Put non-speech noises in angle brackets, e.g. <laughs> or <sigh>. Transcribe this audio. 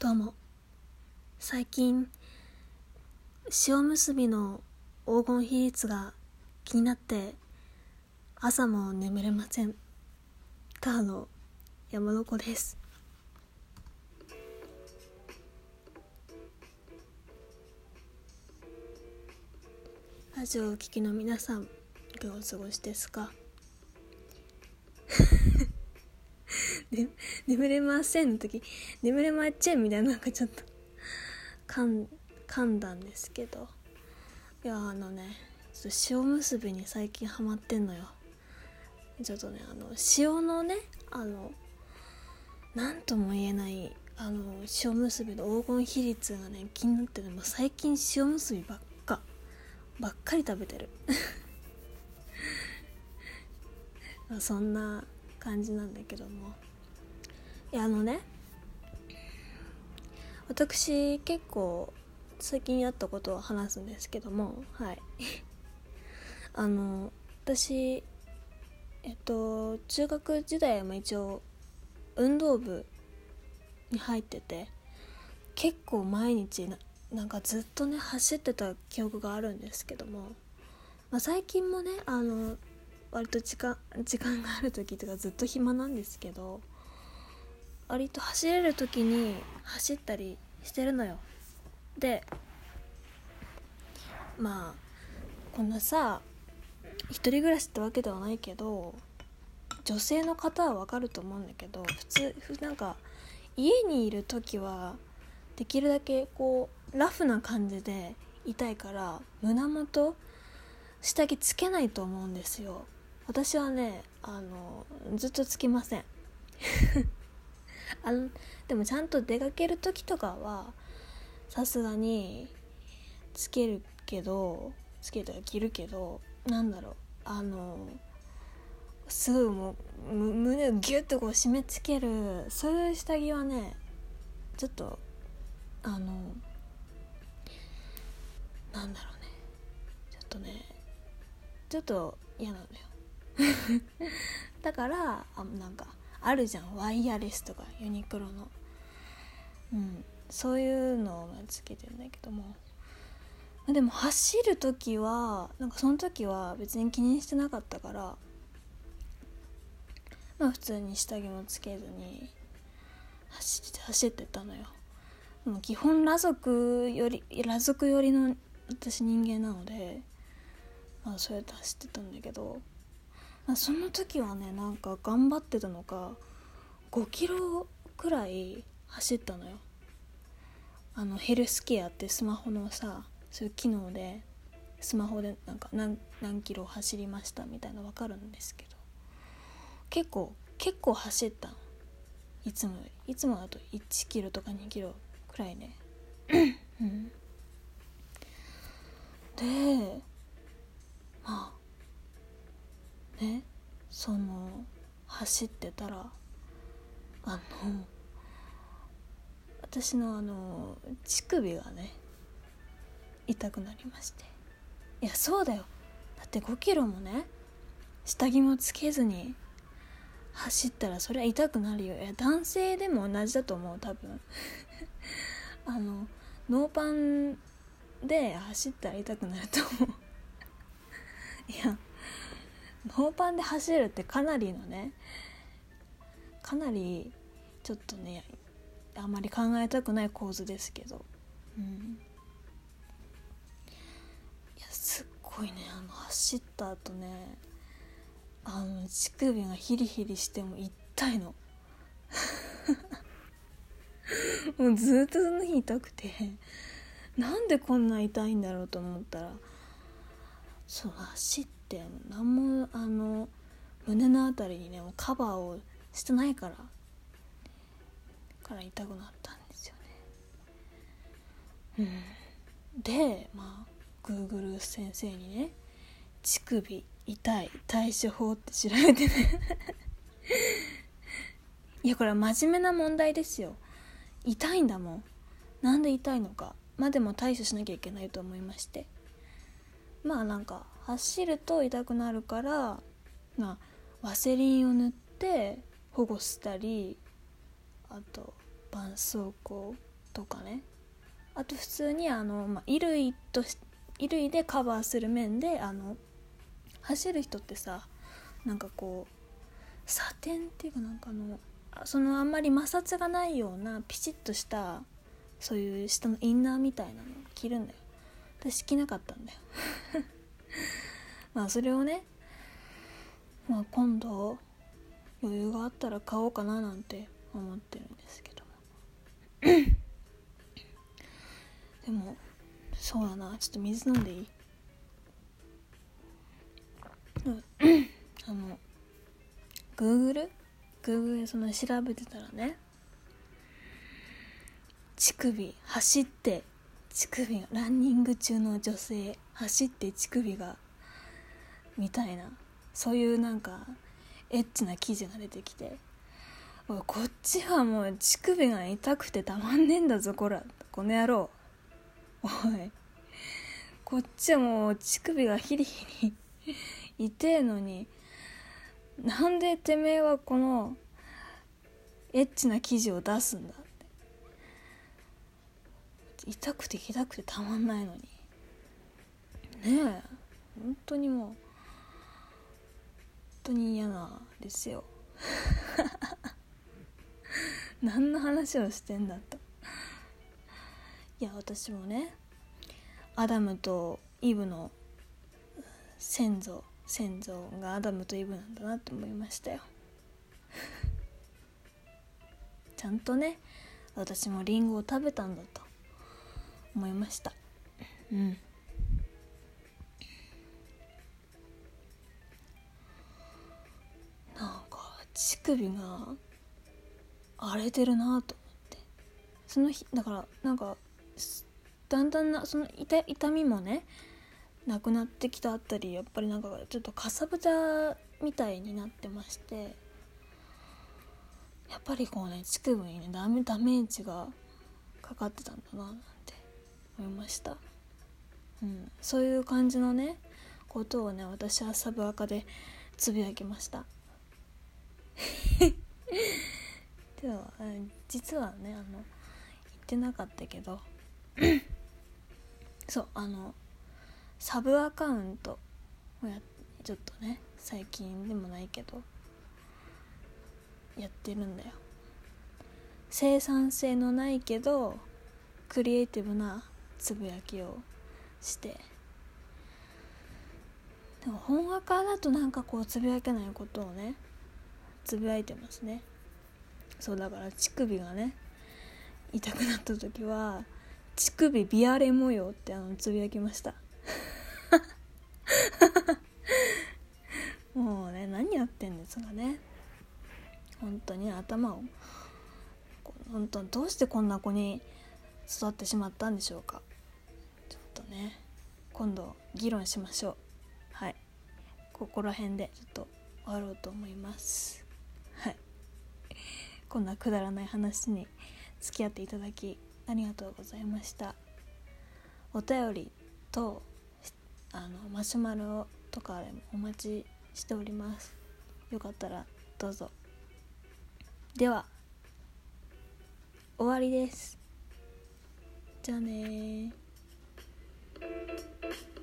どうも。最近塩結びの黄金比率が気になって朝も眠れません。ターの山の子です。ラジオをお聞きの皆さんいかがお過ごしですか？で <laughs> 眠れませんの時眠れまっちゃんみたいななんかちょっと噛ん噛んだんですけど。いやあのねちょっと塩結びに最近ハマってんのよ。ちょっとねあの塩のねあの何とも言えないあの塩結びの黄金比率がね気になってねも最近塩結びばっかばっかり食べてる。<laughs> そんな感じなんだけども。いやあのね私結構最近やったことを話すんですけどもはい。<laughs> あの私えっと中学時代も一応運動部に入ってて結構毎日ななんかずっとね走ってた記憶があるんですけども、まあ、最近もねあの割と時間時間がある時とかずっと暇なんですけど割と走れる時に走ったりしてるのよ。でまあこんなさ一人暮らしってわけではないけど女性の方はわかると思うんだけど普通なんか家にいる時はできるだけこうラフな感じでいたいから胸元下着つけないと思うんですよ。私はねあのずっとつきません。<laughs> あのでもちゃんと出かける時とかはさすがにつけるけどつけては着るけどなんだろうあのすごいもう胸をギュッとこう締め付けるそういう下着はねちょっとあのなんだろうね。ちょっとねちょっと嫌なのよ。<laughs> だからあなんかあるじゃん。ワイヤレスとかユニクロの。うん。そういうのをつけてるんだけども。でも走る時はなんかその時は別に気にしてなかったからまあ普通に下着もつけずに走って走ってたのよ。でも基本裸族より裸族寄りの私人間なのでまあそうやって走ってたんだけど。その時はねなんか頑張ってたのか5キロくらい走ったのよ。あのヘルスケアってスマホのさそういう機能でスマホでなんか何何キロ走りましたみたいな分かるんですけど。結構結構走ったの。いつもいつもだと1キロとか2キロくらいね。うん。でその走ってたらあの私のあの乳首がね痛くなりまして。いやそうだよ。だって5キロもね下着もつけずに走ったらそれは痛くなるよ。いや男性でも同じだと思う多分。<laughs> あのノーパンで走ったら痛くなると思う。いやノーパンで走るってかなりのねかなりちょっとねあん。まり考えたくない構図ですけどうん。いやすっごいねあの走った後ねあの乳首がヒリヒリしても痛いのもうずっとその日痛くてなん。でこん。な痛いん。だろうと思ったらそう走ってって何もあの胸の辺りにねもうカバーをしてないからから痛くなったんですよね。うん、でまあ Google 先生にね「乳首痛い対処法」って調べてね。<laughs> いやこれは真面目な問題ですよ。痛いんだもん。なんで痛いのか。までも対処しなきゃいけないと思いまして。まあなんか走ると痛くなるからまあワセリンを塗って保護したりあと絆創膏とかね。あと普通にあの、まあ、衣類と衣類でカバーする面であの走る人ってさなんかこうサテンっていうかなんかのそのあんまり摩擦がないようなピチッとしたそういう下のインナーみたいなの着るんだよ。私着なかったんだよ。<laughs> <laughs> まあそれをね、まあ、今度余裕があったら買おうかななんて思ってるんですけども <coughs> でもそうだなちょっと水飲んでいい？う <coughs> んあの Google? Google その調べてたらね乳首走って乳首がランニング中の女性走って乳首がみたいな。そういうなんかエッチな記事が出てきて。こっちはもう乳首が痛くてたまんねえんだぞこらこの野郎。おい。こっちはもう乳首がヒリヒリ痛えのになんでてめえはこのエッチな記事を出すんだ？痛くて痛くてたまんないのに。ねえ。本当にもう。本当に嫌なんですよ。<laughs> 何の話をしてんだと。いや私もねアダムとイブの先祖先祖がアダムとイブなんだなって思いましたよ。<laughs> ちゃんとね私もリンゴを食べたんだと。思いました。うん。なんか乳首が荒れてるなと思って。その日だからなんかだんだんなその痛痛みもねなくなってきたあたりやっぱりなんかちょっとかさぶたみたいになってましてやっぱりこうね乳首にねダメダメージがかかってたんだな。思いました、うん、そういう感じのねことをね私はサブアカでつぶやきました。<laughs> では実はねあの言ってなかったけど <clears throat> そうあのサブアカウントをやちょっとね最近でもないけどやってるんだよ。生産性のないけどクリエイティブなつぶやきをして。でも本赤だとなんかこうつぶやけないことをねつぶやいてますね。そうだから乳首がね痛くなった時は乳首ビアレ模様ってあのつぶやきました。<laughs> もうね何やってんですかね。本当に頭を本当どうしてこんな子に育ってしまったんでしょうか。ね。今度議論しましょう。はい。ここら辺でちょっと終わろうと思います。はい。こんなくだらない話に付き合っていただきありがとうございました。お便りとあのマシュマロとかでもお待ちしております。よかったらどうぞ。では終わりです。じゃあね Thank you.